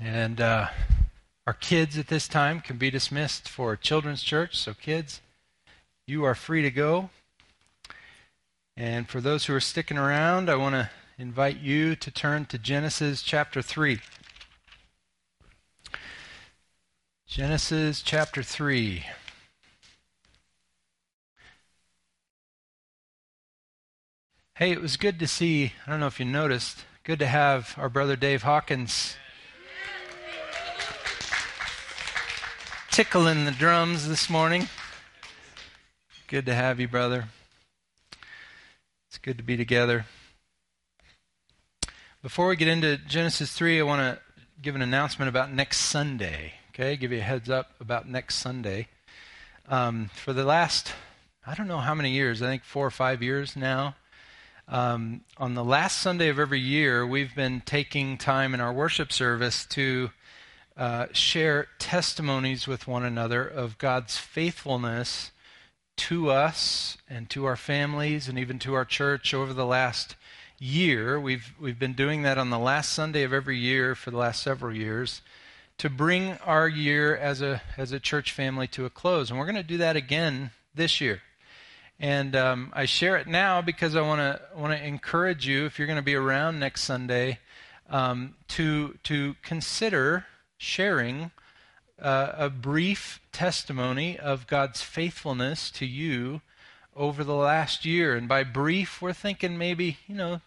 And uh, our kids at this time can be dismissed for children's church. So, kids, you are free to go. And for those who are sticking around, I want to invite you to turn to Genesis chapter 3. Genesis chapter 3. Hey, it was good to see, I don't know if you noticed, good to have our brother Dave Hawkins tickling the drums this morning. Good to have you, brother. It's good to be together. Before we get into Genesis 3, I want to give an announcement about next Sunday. Okay, give you a heads up about next Sunday. Um, for the last, I don't know how many years, I think four or five years now, um, on the last Sunday of every year, we've been taking time in our worship service to uh, share testimonies with one another of God's faithfulness to us and to our families and even to our church over the last year. We've, we've been doing that on the last Sunday of every year for the last several years to bring our year as a, as a church family to a close. And we're going to do that again this year. And um, I share it now because I want to want to encourage you, if you're going to be around next Sunday, um, to to consider sharing uh, a brief testimony of God's faithfulness to you over the last year. And by brief, we're thinking maybe, you know,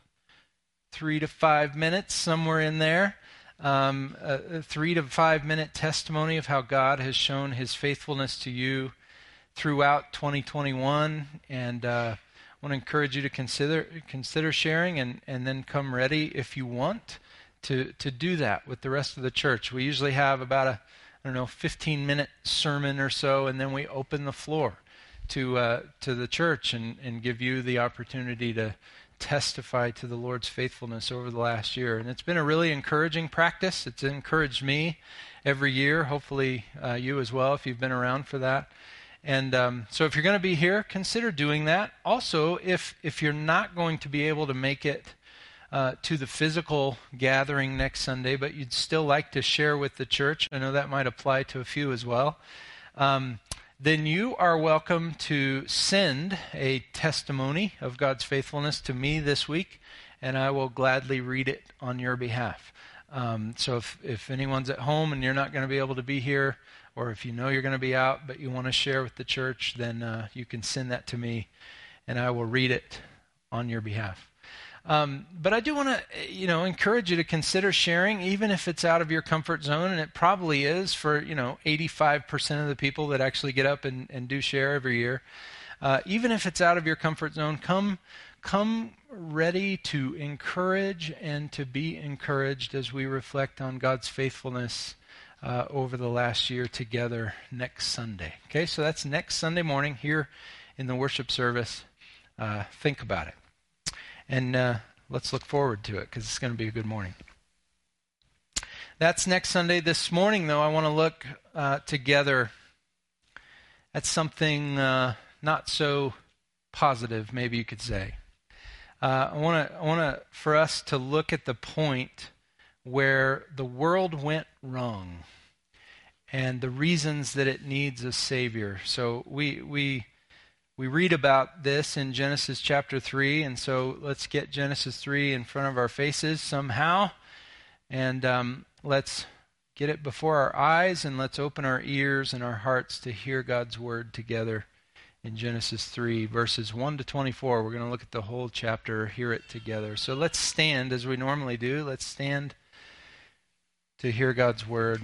three to five minutes, somewhere in there. Um, a, three to five minute testimony of how God has shown his faithfulness to you throughout 2021. And uh, I want to encourage you to consider consider sharing and, and then come ready if you want to, to do that with the rest of the church. We usually have about a, I don't know, 15 minute sermon or so, and then we open the floor to, uh, to the church and, and give you the opportunity to testify to the Lord's faithfulness over the last year. And it's been a really encouraging practice. It's encouraged me every year, hopefully uh, you as well, if you've been around for that. And um, so if you're going to be here, consider doing that. Also, if, if you're not going to be able to make it uh, to the physical gathering next Sunday, but you'd still like to share with the church, I know that might apply to a few as well, um, then you are welcome to send a testimony of God's faithfulness to me this week, and I will gladly read it on your behalf. Um, so if, if anyone's at home and you're not going to be able to be here, or if you know you're going to be out but you want to share with the church, then uh, you can send that to me, and I will read it on your behalf. Um, but I do want to, you know, encourage you to consider sharing, even if it's out of your comfort zone, and it probably is for, you know, 85% of the people that actually get up and, and do share every year. Uh, even if it's out of your comfort zone, come, come ready to encourage and to be encouraged as we reflect on God's faithfulness uh, over the last year together next Sunday. Okay, so that's next Sunday morning here in the worship service. Uh, think about it. And uh, let's look forward to it because it's going to be a good morning. That's next Sunday. This morning, though, I want to look uh, together at something uh, not so positive, maybe you could say. Uh, I want to, I want to, for us to look at the point where the world went wrong and the reasons that it needs a savior. So we we we read about this in Genesis chapter 3, and so let's get Genesis 3 in front of our faces somehow, and um, let's get it before our eyes, and let's open our ears and our hearts to hear God's word together in Genesis 3, verses 1 to 24. We're going to look at the whole chapter, hear it together. So let's stand as we normally do. Let's stand to hear God's word.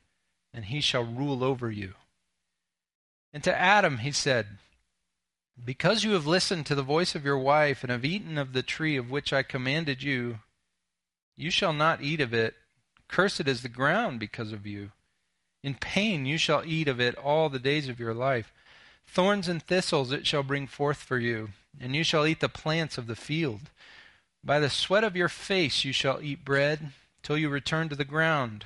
and he shall rule over you. And to Adam he said, because you have listened to the voice of your wife and have eaten of the tree of which I commanded you, you shall not eat of it. Cursed is the ground because of you. In pain you shall eat of it all the days of your life. Thorns and thistles it shall bring forth for you, and you shall eat the plants of the field. By the sweat of your face you shall eat bread, till you return to the ground,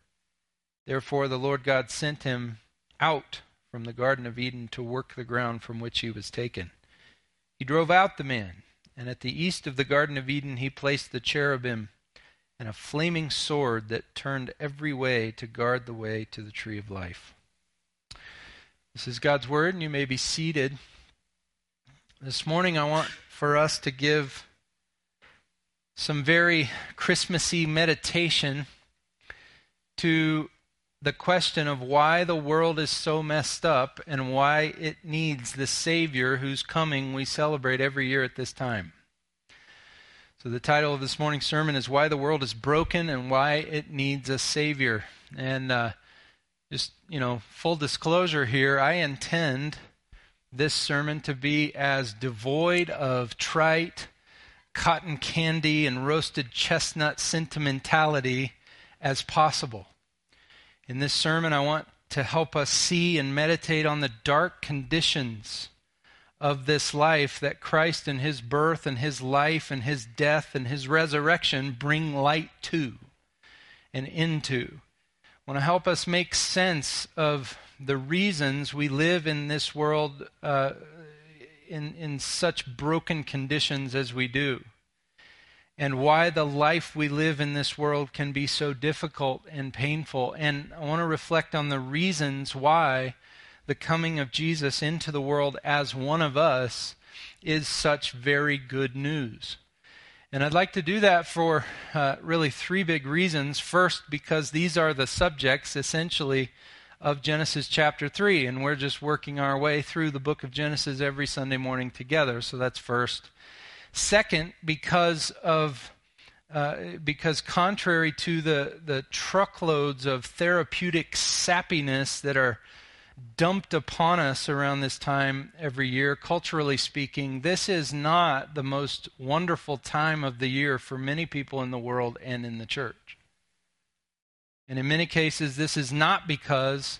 Therefore the Lord God sent him out from the Garden of Eden to work the ground from which he was taken. He drove out the man and at the east of the Garden of Eden he placed the cherubim and a flaming sword that turned every way to guard the way to the tree of life. This is God's word, and you may be seated. This morning I want for us to give some very Christmassy meditation to the question of why the world is so messed up and why it needs the Savior whose coming we celebrate every year at this time. So, the title of this morning's sermon is Why the World is Broken and Why It Needs a Savior. And uh, just, you know, full disclosure here, I intend this sermon to be as devoid of trite, cotton candy, and roasted chestnut sentimentality as possible. In this sermon, I want to help us see and meditate on the dark conditions of this life that Christ and his birth and his life and his death and his resurrection bring light to and into. I want to help us make sense of the reasons we live in this world uh, in, in such broken conditions as we do and why the life we live in this world can be so difficult and painful. And I want to reflect on the reasons why the coming of Jesus into the world as one of us is such very good news. And I'd like to do that for uh, really three big reasons. First, because these are the subjects essentially of Genesis chapter 3, and we're just working our way through the book of Genesis every Sunday morning together. So that's first. Second, because of uh, because contrary to the, the truckloads of therapeutic sappiness that are dumped upon us around this time every year, culturally speaking, this is not the most wonderful time of the year for many people in the world and in the church. And in many cases, this is not because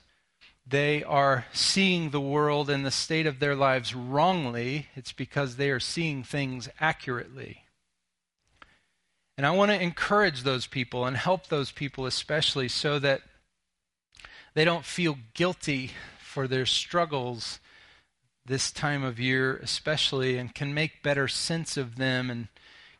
they are seeing the world and the state of their lives wrongly, it's because they are seeing things accurately. And I want to encourage those people and help those people, especially, so that they don't feel guilty for their struggles this time of year, especially, and can make better sense of them and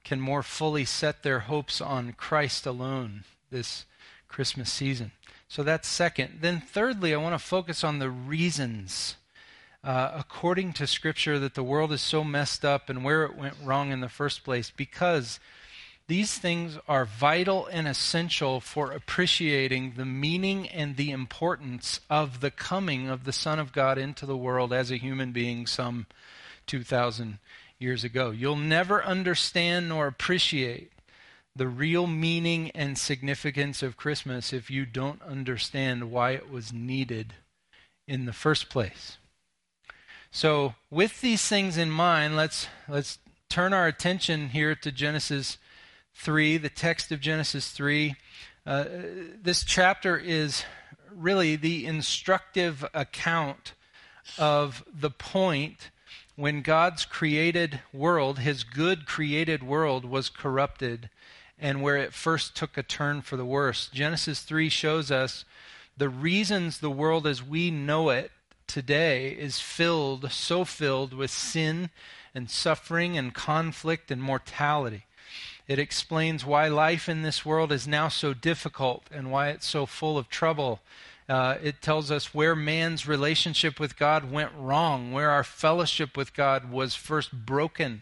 can more fully set their hopes on Christ alone this Christmas season. So that's second. Then, thirdly, I want to focus on the reasons, uh, according to Scripture, that the world is so messed up and where it went wrong in the first place, because these things are vital and essential for appreciating the meaning and the importance of the coming of the Son of God into the world as a human being some 2,000 years ago. You'll never understand nor appreciate the real meaning and significance of Christmas if you don't understand why it was needed in the first place. So, with these things in mind, let's let's turn our attention here to Genesis 3, the text of Genesis 3. Uh, this chapter is really the instructive account of the point when God's created world, his good created world, was corrupted and where it first took a turn for the worse. Genesis 3 shows us the reasons the world as we know it today is filled, so filled with sin and suffering and conflict and mortality. It explains why life in this world is now so difficult and why it's so full of trouble. Uh, it tells us where man's relationship with God went wrong, where our fellowship with God was first broken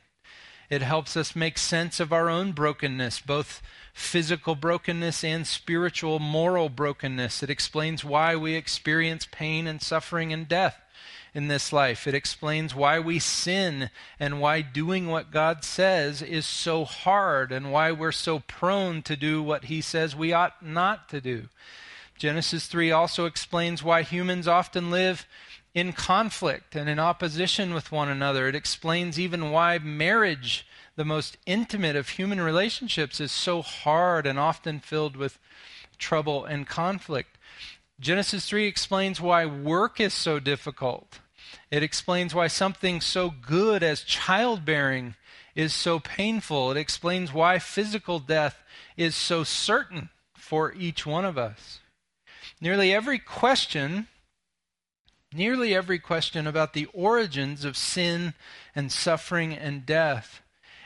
it helps us make sense of our own brokenness, both physical brokenness and spiritual, moral brokenness. It explains why we experience pain and suffering and death in this life. It explains why we sin and why doing what God says is so hard and why we're so prone to do what He says we ought not to do. Genesis 3 also explains why humans often live in conflict and in opposition with one another. It explains even why marriage, the most intimate of human relationships, is so hard and often filled with trouble and conflict. Genesis 3 explains why work is so difficult. It explains why something so good as childbearing is so painful. It explains why physical death is so certain for each one of us. Nearly every question nearly every question about the origins of sin and suffering and death,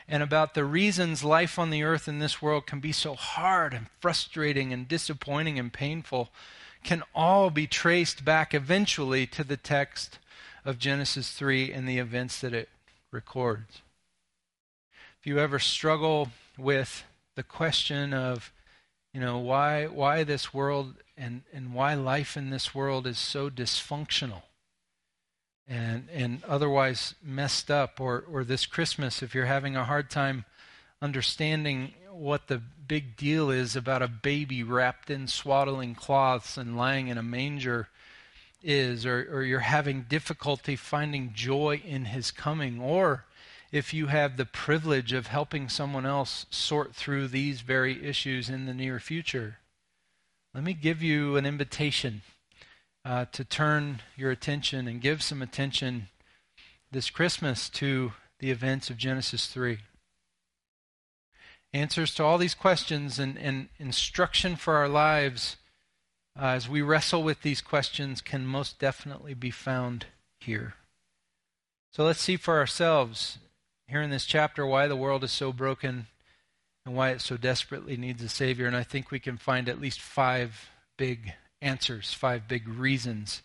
and about the reasons life on the earth in this world can be so hard and frustrating and disappointing and painful, can all be traced back eventually to the text of Genesis 3 and the events that it records. If you ever struggle with the question of, you know, why why this world and, and why life in this world is so dysfunctional and, and otherwise messed up. Or, or this Christmas, if you're having a hard time understanding what the big deal is about a baby wrapped in swaddling cloths and lying in a manger is, or, or you're having difficulty finding joy in his coming, or if you have the privilege of helping someone else sort through these very issues in the near future let me give you an invitation uh, to turn your attention and give some attention this Christmas to the events of Genesis 3. Answers to all these questions and, and instruction for our lives uh, as we wrestle with these questions can most definitely be found here. So let's see for ourselves here in this chapter why the world is so broken and why it so desperately needs a Savior. And I think we can find at least five big answers, five big reasons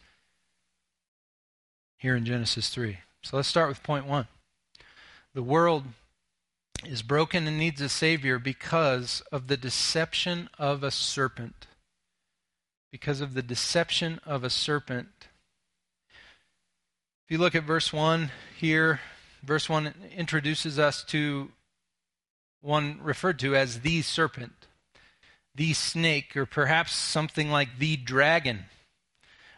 here in Genesis 3. So let's start with point one. The world is broken and needs a Savior because of the deception of a serpent. Because of the deception of a serpent. If you look at verse 1 here, verse 1 introduces us to one referred to as the serpent, the snake, or perhaps something like the dragon,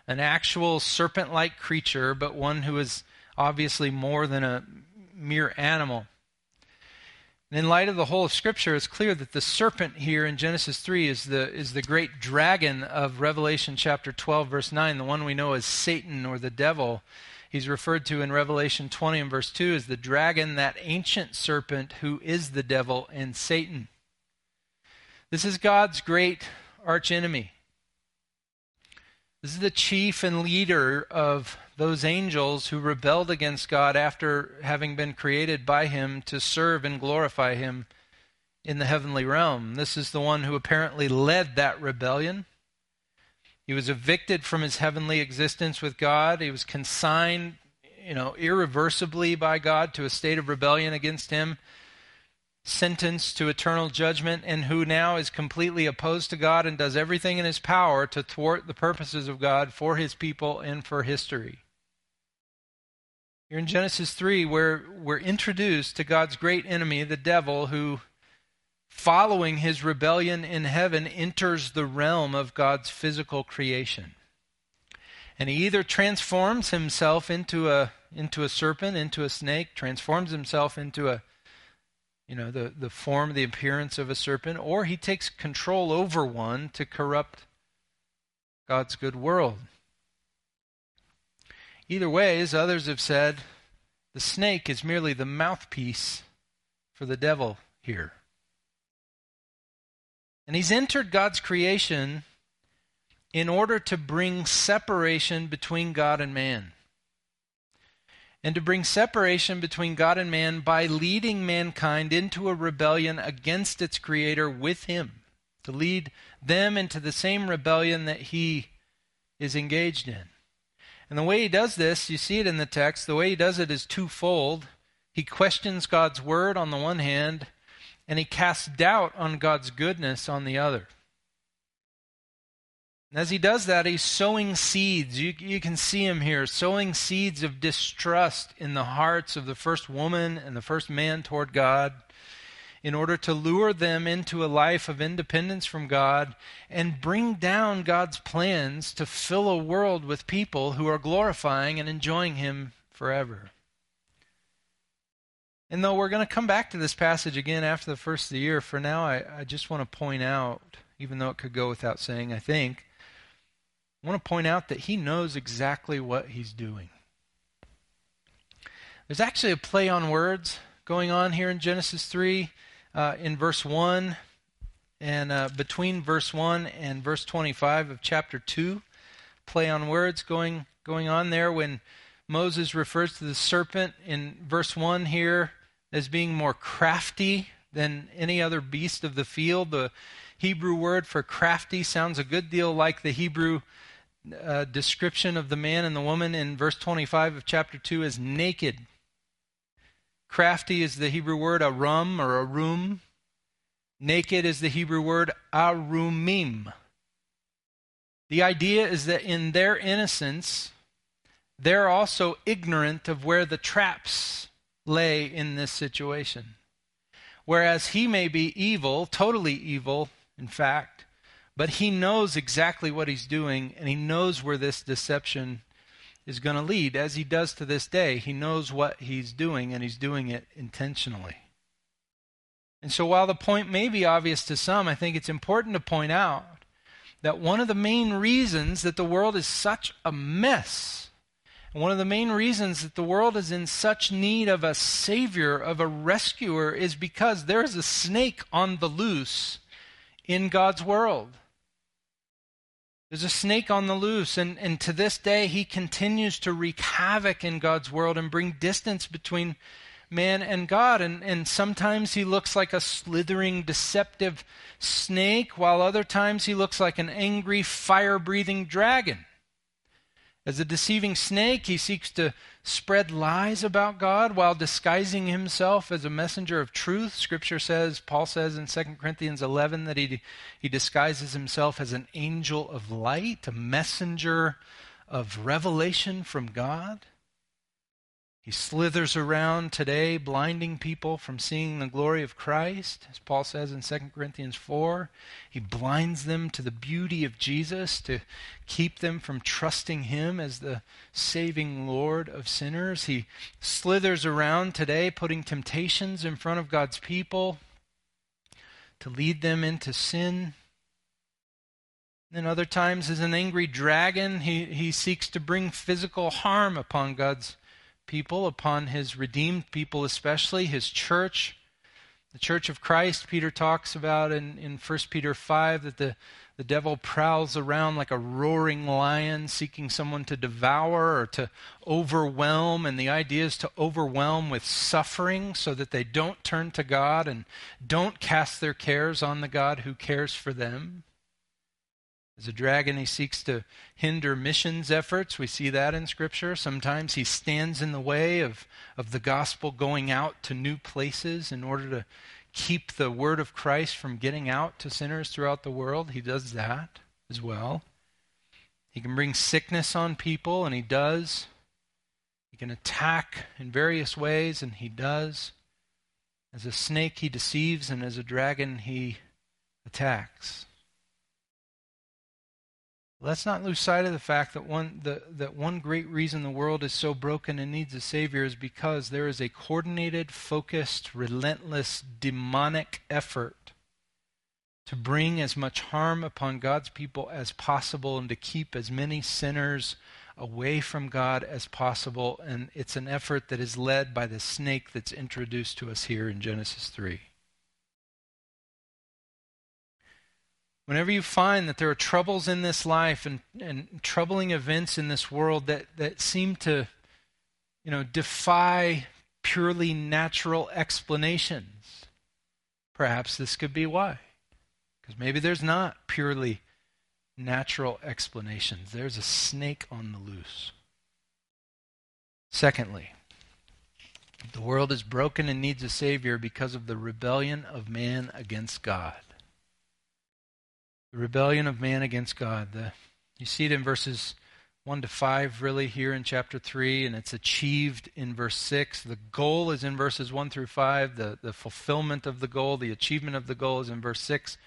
an actual serpent like creature, but one who is obviously more than a mere animal. In light of the whole of Scripture, it's clear that the serpent here in Genesis 3 is the, is the great dragon of Revelation chapter 12, verse 9, the one we know as Satan or the devil. He's referred to in Revelation 20 and verse 2 as the dragon, that ancient serpent who is the devil and Satan. This is God's great archenemy. This is the chief and leader of those angels who rebelled against God after having been created by Him to serve and glorify Him in the heavenly realm. This is the one who apparently led that rebellion. He was evicted from his heavenly existence with God. He was consigned, you know, irreversibly by God to a state of rebellion against Him sentenced to eternal judgment and who now is completely opposed to God and does everything in his power to thwart the purposes of God for his people and for history. Here in Genesis 3, where we're introduced to God's great enemy, the devil, who, following his rebellion in heaven, enters the realm of God's physical creation. And he either transforms himself into a, into a serpent, into a snake, transforms himself into a you know, the, the form, the appearance of a serpent, or he takes control over one to corrupt God's good world. Either way, as others have said, the snake is merely the mouthpiece for the devil here. And he's entered God's creation in order to bring separation between God and man and to bring separation between God and man by leading mankind into a rebellion against its creator with him, to lead them into the same rebellion that he is engaged in. And the way he does this, you see it in the text, the way he does it is twofold. He questions God's word on the one hand, and he casts doubt on God's goodness on the other. And as he does that, he's sowing seeds. You, you can see him here, sowing seeds of distrust in the hearts of the first woman and the first man toward God in order to lure them into a life of independence from God and bring down God's plans to fill a world with people who are glorifying and enjoying Him forever. And though we're going to come back to this passage again after the first of the year, for now I, I just want to point out, even though it could go without saying, I think, I want to point out that he knows exactly what he's doing. There's actually a play on words going on here in Genesis 3 uh, in verse 1 and uh, between verse 1 and verse 25 of chapter 2. Play on words going, going on there when Moses refers to the serpent in verse 1 here as being more crafty than any other beast of the field. The Hebrew word for crafty sounds a good deal like the Hebrew uh, description of the man and the woman in verse 25 of chapter 2 as naked. Crafty is the Hebrew word arum or arum. Naked is the Hebrew word arumim. The idea is that in their innocence, they're also ignorant of where the traps lay in this situation. Whereas he may be evil, totally evil, in fact, but he knows exactly what he's doing, and he knows where this deception is going to lead, as he does to this day. He knows what he's doing, and he's doing it intentionally. And so, while the point may be obvious to some, I think it's important to point out that one of the main reasons that the world is such a mess, and one of the main reasons that the world is in such need of a savior, of a rescuer, is because there's a snake on the loose in God's world. There's a snake on the loose, and, and to this day, he continues to wreak havoc in God's world and bring distance between man and God. And, and sometimes he looks like a slithering, deceptive snake, while other times he looks like an angry, fire breathing dragon. As a deceiving snake, he seeks to spread lies about God while disguising himself as a messenger of truth. Scripture says, Paul says in 2 Corinthians 11 that he, he disguises himself as an angel of light, a messenger of revelation from God. He slithers around today, blinding people from seeing the glory of Christ, as Paul says in 2 Corinthians 4. He blinds them to the beauty of Jesus to keep them from trusting Him as the saving Lord of sinners. He slithers around today, putting temptations in front of God's people to lead them into sin. Then other times, as an angry dragon, he, he seeks to bring physical harm upon God's people, upon his redeemed people, especially his church. The church of Christ, Peter talks about in, in 1 Peter 5 that the, the devil prowls around like a roaring lion seeking someone to devour or to overwhelm. And the idea is to overwhelm with suffering so that they don't turn to God and don't cast their cares on the God who cares for them. As a dragon, he seeks to hinder missions efforts. We see that in Scripture. Sometimes he stands in the way of, of the gospel going out to new places in order to keep the word of Christ from getting out to sinners throughout the world. He does that as well. He can bring sickness on people, and he does. He can attack in various ways, and he does. As a snake, he deceives, and as a dragon, he attacks. Let's not lose sight of the fact that one, the, that one great reason the world is so broken and needs a Savior is because there is a coordinated, focused, relentless, demonic effort to bring as much harm upon God's people as possible and to keep as many sinners away from God as possible. And it's an effort that is led by the snake that's introduced to us here in Genesis 3. Whenever you find that there are troubles in this life and, and troubling events in this world that, that seem to, you know, defy purely natural explanations, perhaps this could be why. Because maybe there's not purely natural explanations. There's a snake on the loose. Secondly, the world is broken and needs a Savior because of the rebellion of man against God. The rebellion of man against God. The, you see it in verses 1 to 5, really, here in chapter 3, and it's achieved in verse 6. The goal is in verses 1 through 5. The, the fulfillment of the goal, the achievement of the goal is in verse 6.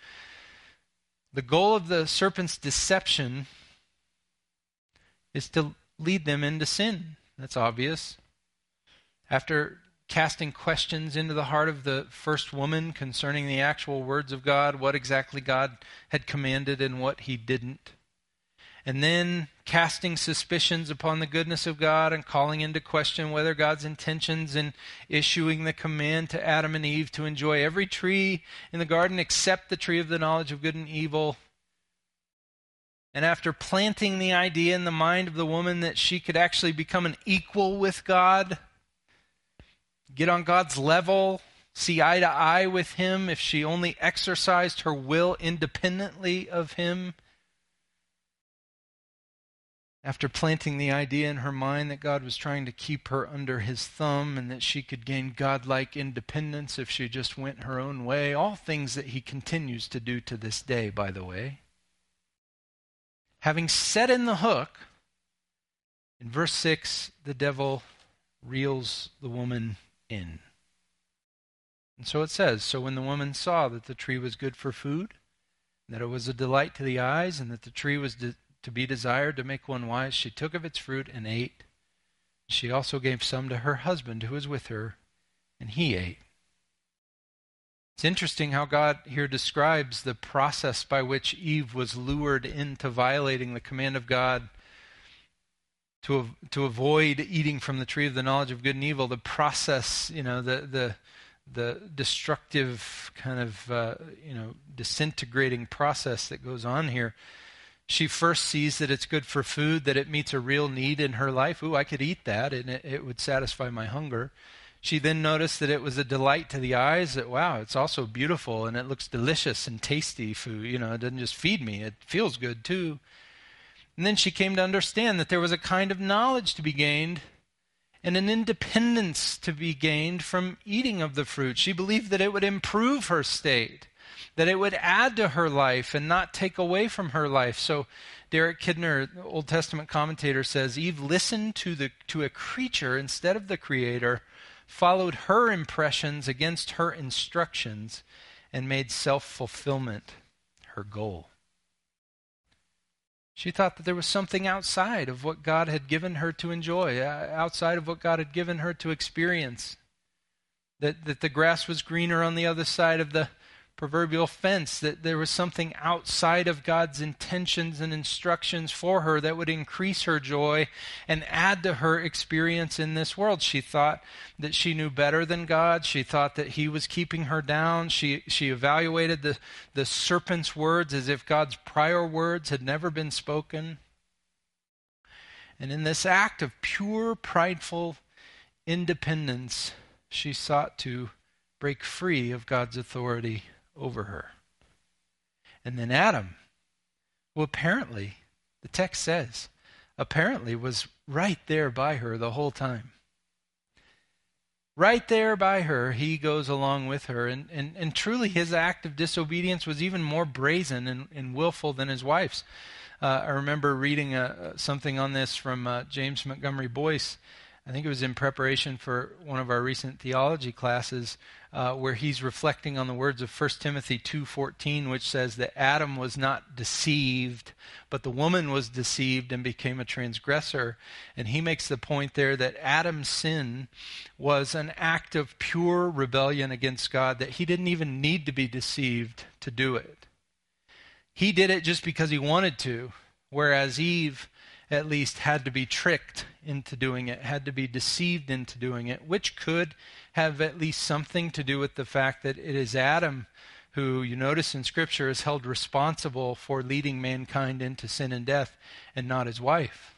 The goal of the serpent's deception is to lead them into sin. That's obvious. After casting questions into the heart of the first woman concerning the actual words of God, what exactly God had commanded and what he didn't. And then casting suspicions upon the goodness of God and calling into question whether God's intentions in issuing the command to Adam and Eve to enjoy every tree in the garden except the tree of the knowledge of good and evil. And after planting the idea in the mind of the woman that she could actually become an equal with God, get on God's level, see eye to eye with Him if she only exercised her will independently of Him. After planting the idea in her mind that God was trying to keep her under His thumb and that she could gain godlike independence if she just went her own way, all things that He continues to do to this day, by the way. Having set in the hook, in verse 6, the devil reels the woman in. And so it says So when the woman saw that the tree was good for food, that it was a delight to the eyes, and that the tree was de- to be desired to make one wise, she took of its fruit and ate. She also gave some to her husband who was with her, and he ate. It's interesting how God here describes the process by which Eve was lured into violating the command of God to to avoid eating from the tree of the knowledge of good and evil, the process, you know, the the the destructive kind of uh, you know disintegrating process that goes on here. She first sees that it's good for food, that it meets a real need in her life. Ooh, I could eat that, and it, it would satisfy my hunger. She then noticed that it was a delight to the eyes. That wow, it's also beautiful and it looks delicious and tasty food. You know, it doesn't just feed me; it feels good too. And then she came to understand that there was a kind of knowledge to be gained and an independence to be gained from eating of the fruit. She believed that it would improve her state. that it would add to her life and not take away from her life. So Derek Kidner, Old Testament commentator, says Eve listened to, the, to a creature instead of the Creator, followed her impressions against her instructions, and made self fulfillment her goal. She thought that there was something outside of what God had given her to enjoy, uh, outside of what God had given her to experience. That, that the grass was greener on the other side of the, proverbial fence, that there was something outside of God's intentions and instructions for her that would increase her joy and add to her experience in this world. She thought that she knew better than God. She thought that he was keeping her down. She, she evaluated the, the serpent's words as if God's prior words had never been spoken. And in this act of pure, prideful independence, she sought to break free of God's authority over her. And then Adam, who apparently, the text says, apparently was right there by her the whole time. Right there by her, he goes along with her. And, and, and truly, his act of disobedience was even more brazen and, and willful than his wife's. Uh, I remember reading uh, something on this from uh, James Montgomery Boice. I think it was in preparation for one of our recent theology classes, uh, where he's reflecting on the words of 1 Timothy 2:14 which says that Adam was not deceived but the woman was deceived and became a transgressor. And he makes the point there that Adam's sin was an act of pure rebellion against God that he didn't even need to be deceived to do it. He did it just because he wanted to whereas Eve at least had to be tricked into doing it, had to be deceived into doing it, which could have at least something to do with the fact that it is Adam who, you notice in Scripture, is held responsible for leading mankind into sin and death and not his wife.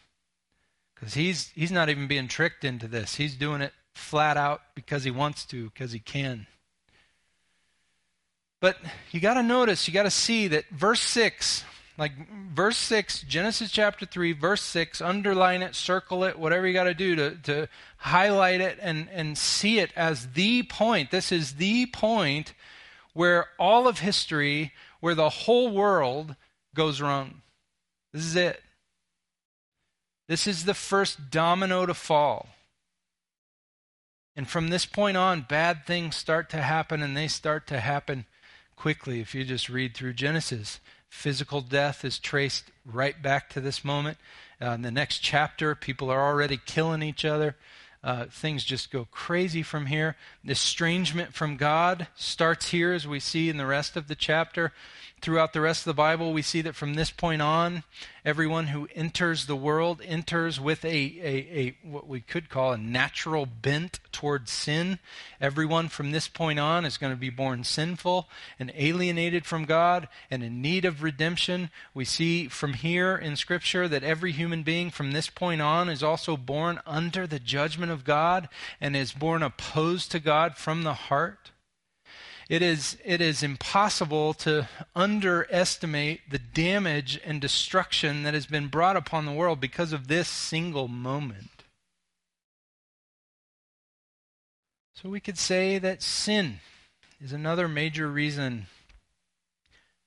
Because he's, he's not even being tricked into this. He's doing it flat out because he wants to, because he can. But you got to notice, you got to see that verse 6 like verse 6, Genesis chapter 3, verse 6, underline it, circle it, whatever you got to do to, to highlight it and, and see it as the point. This is the point where all of history, where the whole world goes wrong. This is it. This is the first domino to fall. And from this point on, bad things start to happen, and they start to happen quickly if you just read through Genesis. Physical death is traced right back to this moment. Uh, in the next chapter, people are already killing each other. Uh, things just go crazy from here. Estrangement from God starts here, as we see in the rest of the chapter throughout the rest of the Bible, we see that from this point on, everyone who enters the world enters with a, a, a, what we could call a natural bent towards sin. Everyone from this point on is going to be born sinful and alienated from God and in need of redemption. We see from here in Scripture that every human being from this point on is also born under the judgment of God and is born opposed to God from the heart. It is, it is impossible to underestimate the damage and destruction that has been brought upon the world because of this single moment. So we could say that sin is another major reason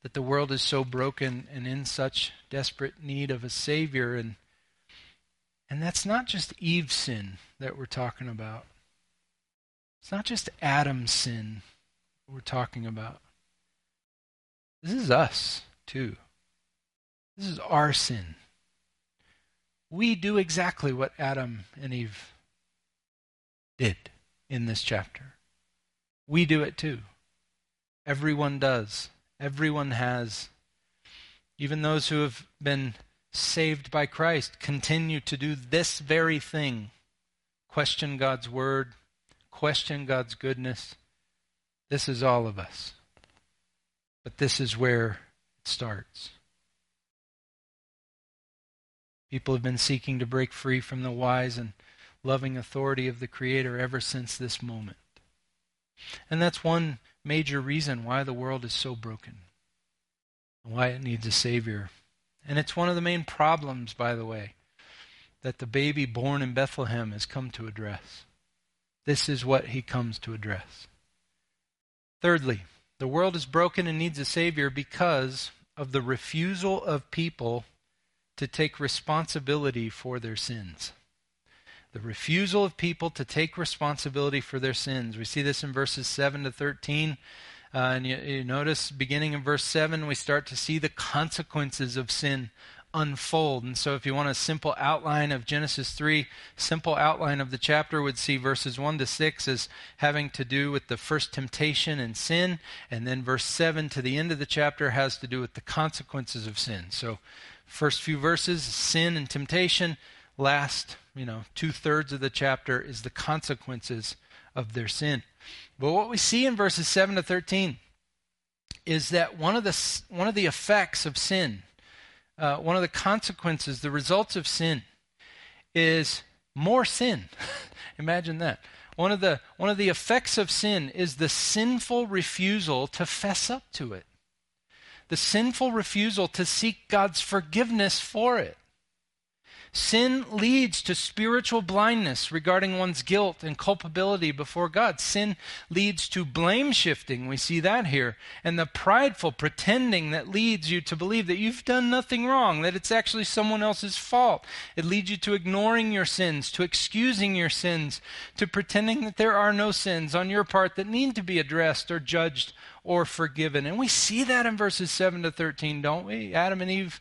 that the world is so broken and in such desperate need of a Savior. And, and that's not just Eve's sin that we're talking about, it's not just Adam's sin we're talking about. This is us, too. This is our sin. We do exactly what Adam and Eve did in this chapter. We do it too. Everyone does. Everyone has. Even those who have been saved by Christ continue to do this very thing question God's word, question God's goodness, this is all of us. But this is where it starts. People have been seeking to break free from the wise and loving authority of the Creator ever since this moment. And that's one major reason why the world is so broken, and why it needs a Savior. And it's one of the main problems, by the way, that the baby born in Bethlehem has come to address. This is what he comes to address. Thirdly, The world is broken and needs a Savior because of the refusal of people to take responsibility for their sins. The refusal of people to take responsibility for their sins. We see this in verses 7 to 13. Uh, and you, you notice, beginning in verse 7, we start to see the consequences of sin unfold. And so, if you want a simple outline of Genesis 3, simple outline of the chapter would see verses 1 to 6 as having to do with the first temptation and sin. And then verse 7 to the end of the chapter has to do with the consequences of sin. So, first few verses, sin and temptation. Last, you know, two thirds of the chapter is the consequences of their sin. But what we see in verses 7 to 13 is that one of the, one of the effects of sin uh, one of the consequences, the results of sin, is more sin. Imagine that. One of, the, one of the effects of sin is the sinful refusal to fess up to it, the sinful refusal to seek God's forgiveness for it. Sin leads to spiritual blindness regarding one's guilt and culpability before God. Sin leads to blame shifting. We see that here. And the prideful pretending that leads you to believe that you've done nothing wrong, that it's actually someone else's fault. It leads you to ignoring your sins, to excusing your sins, to pretending that there are no sins on your part that need to be addressed or judged or forgiven. And we see that in verses 7 to 13, don't we? Adam and Eve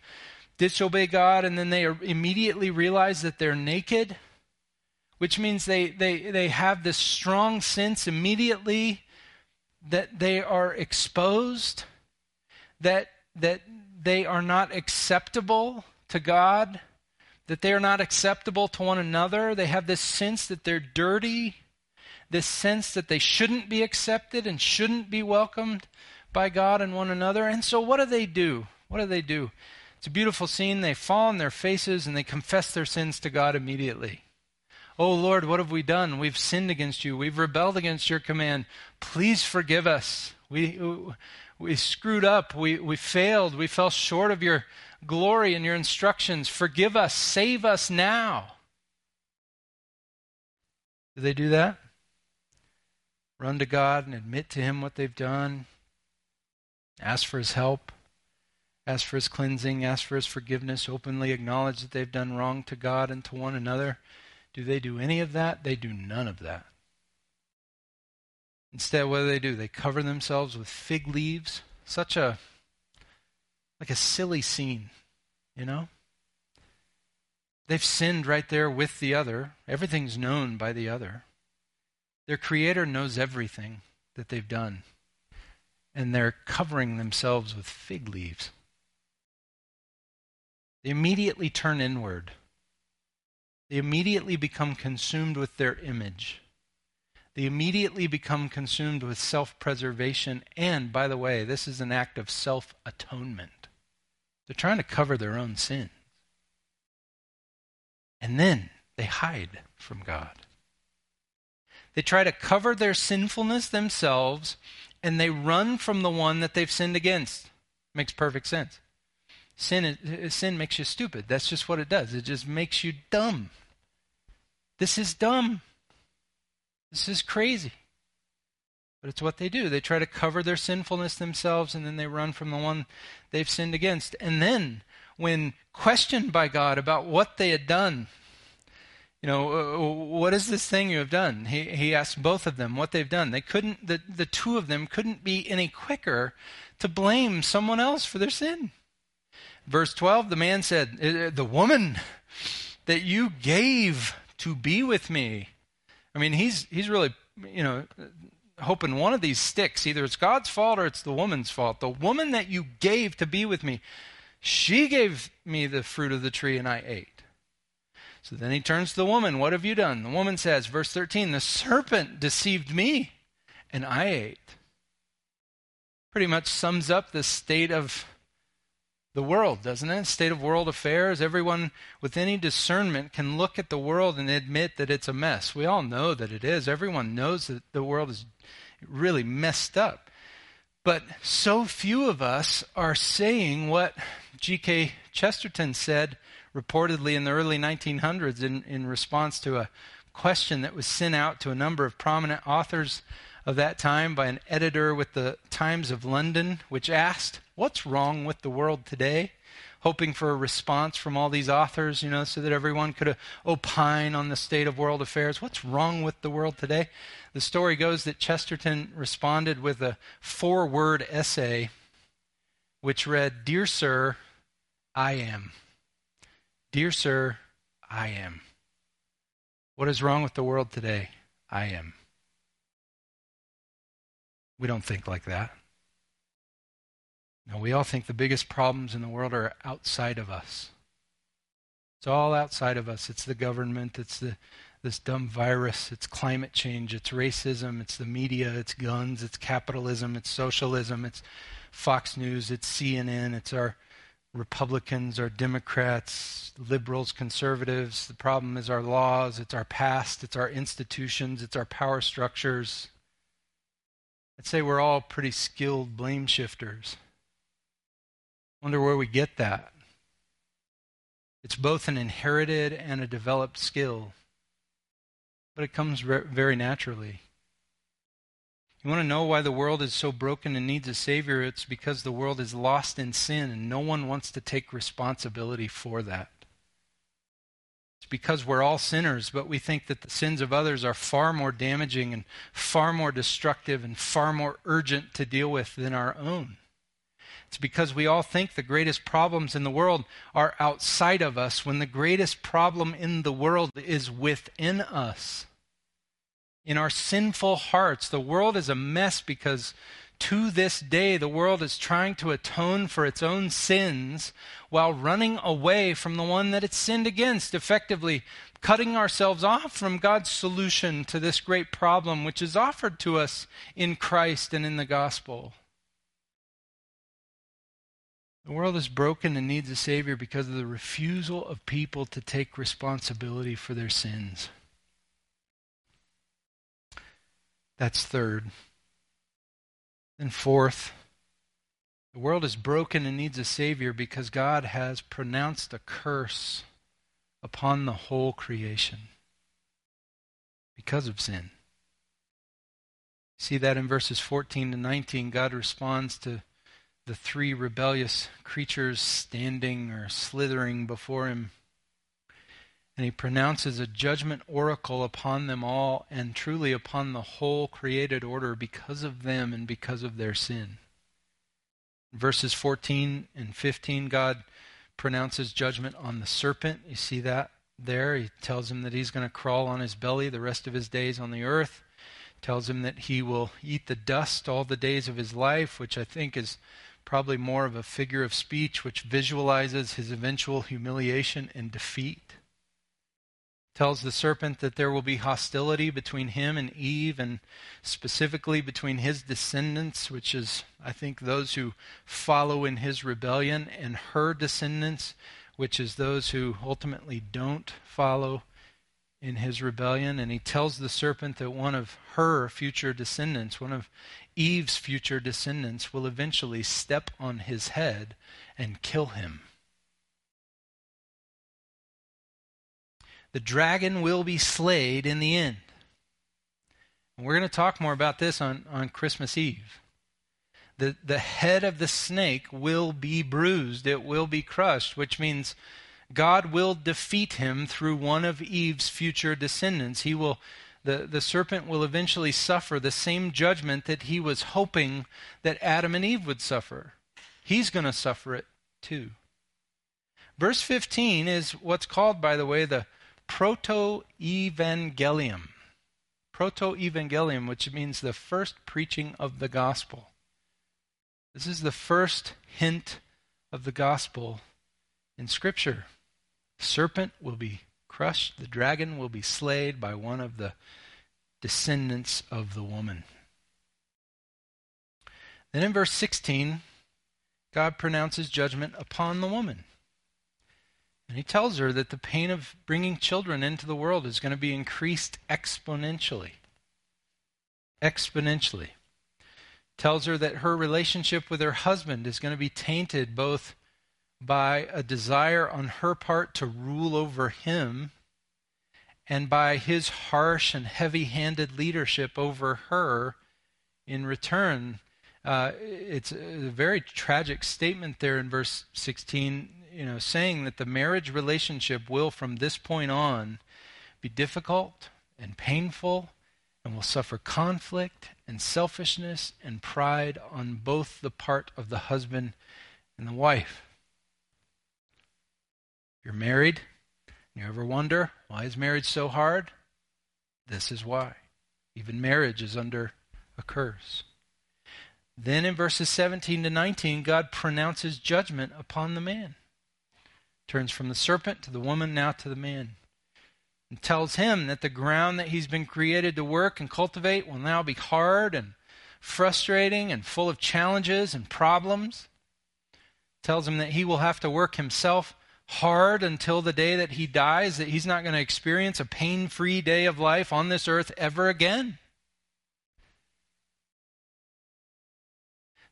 disobey God and then they immediately realize that they're naked, which means they, they, they have this strong sense immediately that they are exposed, that, that they are not acceptable to God, that they are not acceptable to one another. They have this sense that they're dirty, this sense that they shouldn't be accepted and shouldn't be welcomed by God and one another. And so, what do they do? What do they do? It's a beautiful scene. They fall on their faces and they confess their sins to God immediately. Oh Lord, what have we done? We've sinned against you. We've rebelled against your command. Please forgive us. We, we screwed up. We, we failed. We fell short of your glory and your instructions. Forgive us. Save us now. Do they do that? Run to God and admit to Him what they've done? Ask for His help? Ask for his cleansing, ask for his forgiveness, openly acknowledge that they've done wrong to God and to one another. Do they do any of that? They do none of that. Instead, what do they do? They cover themselves with fig leaves. Such a, like a silly scene, you know? They've sinned right there with the other. Everything's known by the other. Their Creator knows everything that they've done. And they're covering themselves with fig leaves. They immediately turn inward. They immediately become consumed with their image. They immediately become consumed with self preservation. And, by the way, this is an act of self atonement. They're trying to cover their own sins. And then they hide from God. They try to cover their sinfulness themselves and they run from the one that they've sinned against. Makes perfect sense. Sin, sin makes you stupid. That's just what it does. It just makes you dumb. This is dumb. This is crazy. But it's what they do. They try to cover their sinfulness themselves and then they run from the one they've sinned against. And then, when questioned by God about what they had done, you know, uh, what is this thing you have done? He, he asked both of them what they've done. They couldn't, the, the two of them couldn't be any quicker to blame someone else for their sin. Verse 12 the man said, uh, uh, The woman that you gave to be with me. I mean, he's, he's really, you know, hoping one of these sticks. Either it's God's fault or it's the woman's fault. The woman that you gave to be with me, she gave me the fruit of the tree and I ate. So then he turns to the woman, What have you done? The woman says, verse 13, The serpent deceived me and I ate. Pretty much sums up the state of the world, doesn't it? State of world affairs. Everyone with any discernment can look at the world and admit that it's a mess. We all know that it is. Everyone knows that the world is really messed up. But so few of us are saying what G.K. Chesterton said reportedly in the early 1900s in, in response to a question that was sent out to a number of prominent authors of that time by an editor with the Times of London, which asked, What's wrong with the world today? Hoping for a response from all these authors, you know, so that everyone could uh, opine on the state of world affairs. What's wrong with the world today? The story goes that Chesterton responded with a four word essay which read Dear Sir, I am. Dear Sir, I am. What is wrong with the world today? I am. We don't think like that. No, we all think the biggest problems in the world are outside of us. It's all outside of us. It's the government, it's the this dumb virus, it's climate change, it's racism, it's the media, it's guns, it's capitalism, it's socialism, it's Fox News, it's CNN, it's our Republicans, our Democrats, liberals, conservatives. The problem is our laws, it's our past, it's our institutions, it's our power structures. I'd say we're all pretty skilled blame shifters. Wonder where we get that. It's both an inherited and a developed skill, but it comes re- very naturally. You want to know why the world is so broken and needs a Savior? It's because the world is lost in sin, and no one wants to take responsibility for that. It's because we're all sinners, but we think that the sins of others are far more damaging and far more destructive and far more urgent to deal with than our own. It's because we all think the greatest problems in the world are outside of us when the greatest problem in the world is within us. In our sinful hearts, the world is a mess because to this day, the world is trying to atone for its own sins while running away from the one that it sinned against, effectively cutting ourselves off from God's solution to this great problem, which is offered to us in Christ and in the gospel. The world is broken and needs a Savior because of the refusal of people to take responsibility for their sins. That's third. And fourth, the world is broken and needs a Savior because God has pronounced a curse upon the whole creation because of sin. See that in verses 14 to 19, God responds to the three rebellious creatures standing or slithering before him and he pronounces a judgment oracle upon them all and truly upon the whole created order because of them and because of their sin. verses 14 and 15, God pronounces judgment on the serpent. You see that there. He tells him that he's going to crawl on his belly the rest of his days on the earth. Tells him that he will eat the dust all the days of his life, which I think is probably more of a figure of speech which visualizes his eventual humiliation and defeat tells the serpent that there will be hostility between him and Eve, and specifically between his descendants, which is, I think, those who follow in his rebellion, and her descendants, which is those who ultimately don't follow in his rebellion. And he tells the serpent that one of her future descendants, one of Eve's future descendants, will eventually step on his head and kill him. The dragon will be slayed in the end. And we're going to talk more about this on, on Christmas Eve. The, the head of the snake will be bruised, it will be crushed, which means God will defeat him through one of Eve's future descendants. He will, the, the serpent will eventually suffer the same judgment that he was hoping that Adam and Eve would suffer. He's going to suffer it too. Verse 15 is what's called, by the way, the proto evangelium. Proto evangelium, which means the first preaching of the gospel. This is the first hint of the gospel in Scripture. Serpent will be crushed, the dragon will be slayed by one of the descendants of the woman. Then in verse 16, God pronounces judgment upon the woman. And he tells her that the pain of bringing children into the world is going to be increased exponentially. Exponentially. Tells her that her relationship with her husband is going to be tainted both by a desire on her part to rule over him and by his harsh and heavy handed leadership over her in return. Uh, it's a very tragic statement there in verse 16, you know, saying that the marriage relationship will from this point on be difficult and painful and will suffer conflict and selfishness and pride on both the part of the husband and the wife. You're married. and You ever wonder why is marriage so hard? This is why. Even marriage is under a curse. Then in verses 17 to 19, God pronounces judgment upon the man. Turns from the serpent to the woman, now to the man. And tells him that the ground that he's been created to work and cultivate will now be hard and frustrating and full of challenges and problems. Tells him that he will have to work himself hard until the day that he dies, that he's not going to experience a pain free day of life on this earth ever again.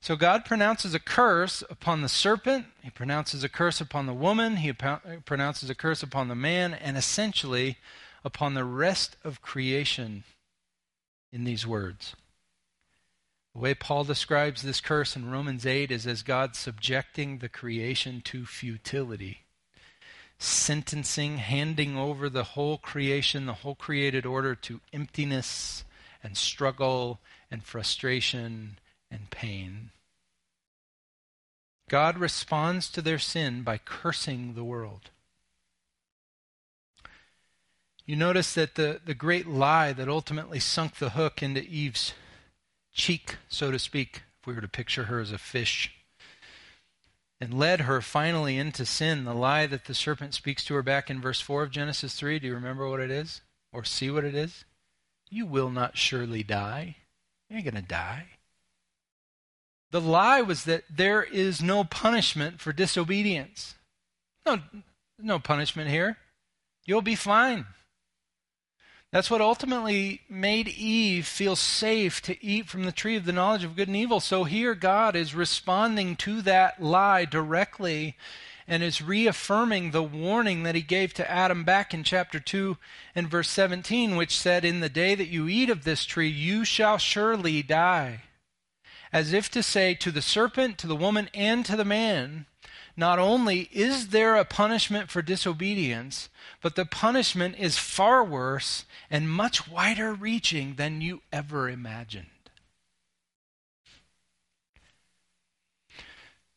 So God pronounces a curse upon the serpent, he pronounces a curse upon the woman, he pronounces a curse upon the man, and essentially upon the rest of creation in these words. The way Paul describes this curse in Romans 8 is as God subjecting the creation to futility sentencing, handing over the whole creation, the whole created order to emptiness and struggle and frustration and pain. God responds to their sin by cursing the world. You notice that the, the great lie that ultimately sunk the hook into Eve's cheek, so to speak, if we were to picture her as a fish, and led her finally into sin, the lie that the serpent speaks to her back in verse 4 of Genesis 3. Do you remember what it is? Or see what it is? You will not surely die. You ain't going to die. The lie was that there is no punishment for disobedience. No, no punishment here. You'll be fine. That's what ultimately made Eve feel safe to eat from the tree of the knowledge of good and evil. So here God is responding to that lie directly and is reaffirming the warning that he gave to Adam back in chapter 2 and verse 17, which said, In the day that you eat of this tree, you shall surely die. As if to say to the serpent, to the woman, and to the man, not only is there a punishment for disobedience, but the punishment is far worse and much wider reaching than you ever imagined.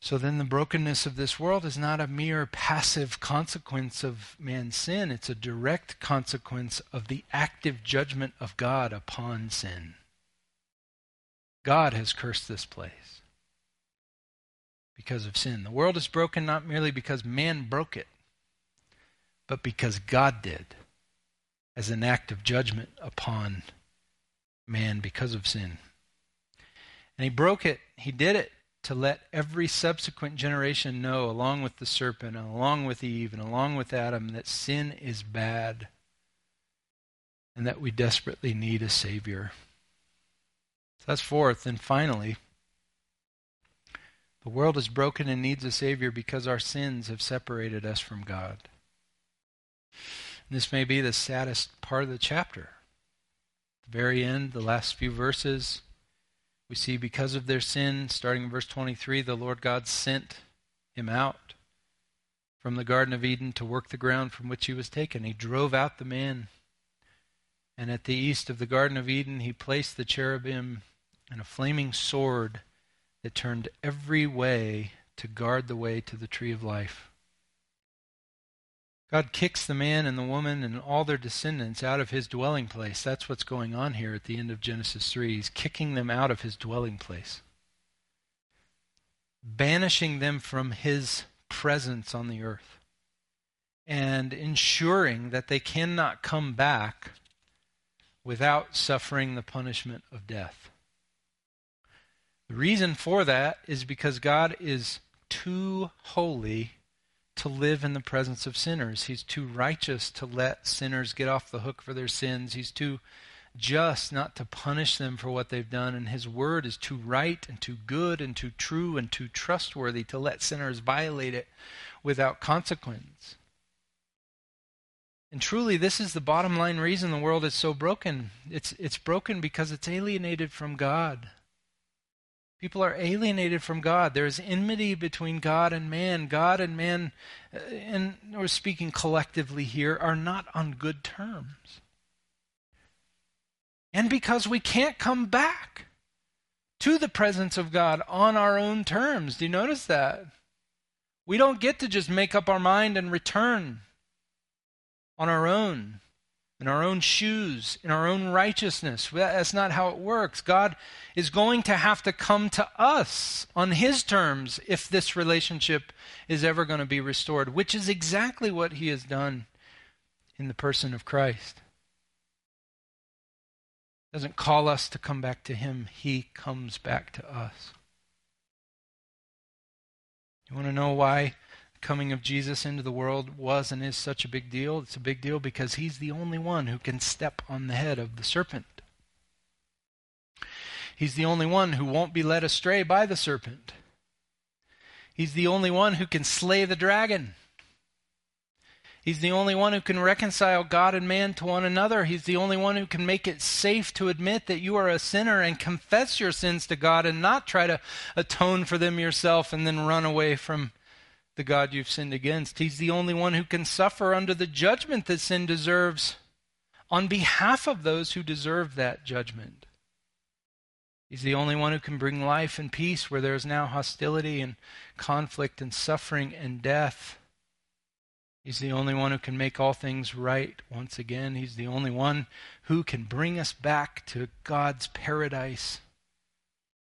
So then, the brokenness of this world is not a mere passive consequence of man's sin, it's a direct consequence of the active judgment of God upon sin. God has cursed this place because of sin. The world is broken not merely because man broke it, but because God did as an act of judgment upon man because of sin. And he broke it, he did it to let every subsequent generation know, along with the serpent, and along with Eve, and along with Adam, that sin is bad and that we desperately need a Savior. That's fourth. And finally, the world is broken and needs a Savior because our sins have separated us from God. This may be the saddest part of the chapter. At the very end, the last few verses, we see because of their sin, starting in verse 23, the Lord God sent him out from the Garden of Eden to work the ground from which he was taken. He drove out the man. And at the east of the Garden of Eden, he placed the cherubim and a flaming sword that turned every way to guard the way to the tree of life. God kicks the man and the woman and all their descendants out of his dwelling place. That's what's going on here at the end of Genesis 3. He's kicking them out of his dwelling place, banishing them from his presence on the earth, and ensuring that they cannot come back without suffering the punishment of death. The reason for that is because God is too holy to live in the presence of sinners. He's too righteous to let sinners get off the hook for their sins. He's too just not to punish them for what they've done. And his word is too right and too good and too true and too trustworthy to let sinners violate it without consequence. And truly, this is the bottom line reason the world is so broken. It's, it's broken because it's alienated from God. People are alienated from God. There is enmity between God and man. God and man, uh, and we're speaking collectively here, are not on good terms. And because we can't come back to the presence of God on our own terms. Do you notice that? We don't get to just make up our mind and return on our own, in our own shoes, in our own righteousness. That's not how it works. God is going to have to come to us on His terms if this relationship is ever going to be restored, which is exactly what He has done in the person of Christ He doesn't call us to come back to him, he comes back to us. You want to know why coming of Jesus into the world was and is such a big deal? It's a big deal because he's the only one who can step on the head of the serpent. He's the only one who won't be led astray by the serpent. He's the only one who can slay the dragon. He's the only one who can reconcile God and man to one another. He's the only one who can make it safe to admit that you are a sinner and confess your sins to God and not try to atone for them yourself and then run away from the God you've sinned against. He's the only one who can suffer under the judgment that sin deserves on behalf of those who deserve that judgment. He's the only one who can bring life and peace where there is now hostility and conflict and suffering and death. He's the only one who can make all things right once again. He's the only one who can bring us back to God's paradise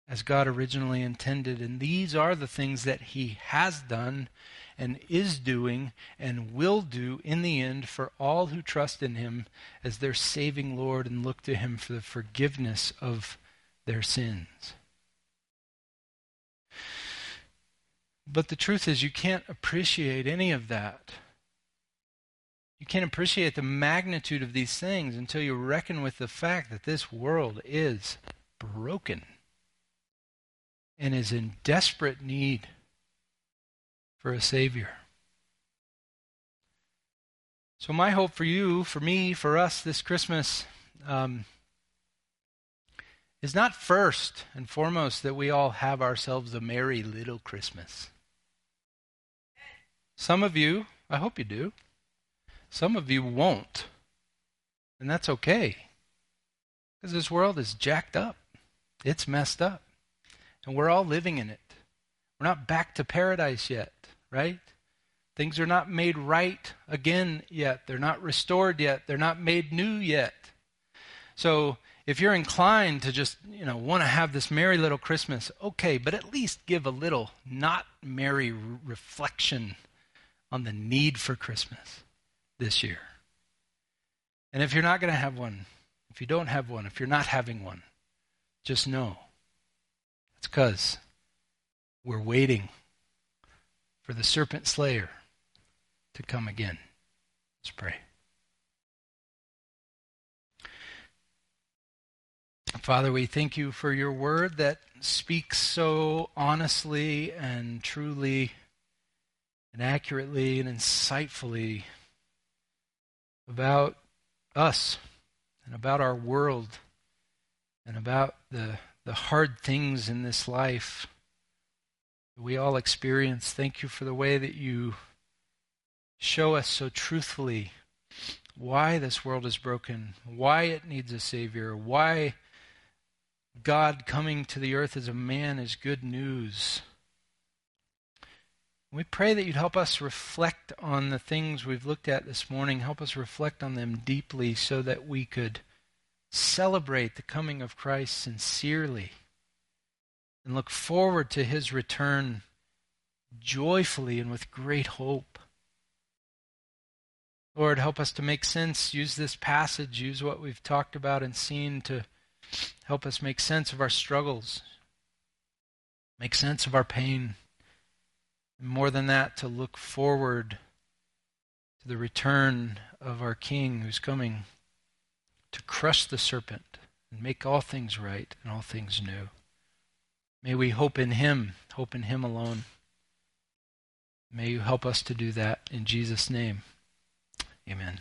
as God originally intended. And these are the things that He has done and is doing and will do in the end for all who trust in Him as their saving Lord and look to Him for the forgiveness of their sins. But the truth is, you can't appreciate any of that you can't appreciate the magnitude of these things until you reckon with the fact that this world is broken and is in desperate need for a Savior. So, my hope for you, for me, for us this Christmas um, is not first and foremost that we all have ourselves a merry little Christmas. Some of you, I hope you do, some of you won't. And that's okay. Because this world is jacked up, it's messed up. And we're all living in it. We're not back to paradise yet, right? Things are not made right again yet. They're not restored yet. They're not made new yet. So if you're inclined to just, you know, want to have this merry little Christmas, okay, but at least give a little not merry reflection on the need for Christmas this year. And if you're not going to have one, if you don't have one, if you're not having one, just know it's because we're waiting for the serpent slayer to come again. Let's pray. Father, we thank you for your word that speaks so honestly and truly and accurately and insightfully about us and about our world and about the, the hard things in this life we all experience. Thank you for the way that you show us so truthfully why this world is broken, why it needs a Savior, why God coming to the earth as a man is good news. We pray that you'd help us reflect on the things we've looked at this morning, help us reflect on them deeply so that we could celebrate the coming of Christ sincerely and look forward to his return joyfully and with great hope. Lord, help us to make sense. Use this passage, use what we've talked about and seen to help us make sense of our struggles, make sense of our pain. And more than that, to look forward to the return of our King who's coming to crush the serpent and make all things right and all things new. May we hope in Him, hope in Him alone. May you help us to do that in Jesus' name. Amen.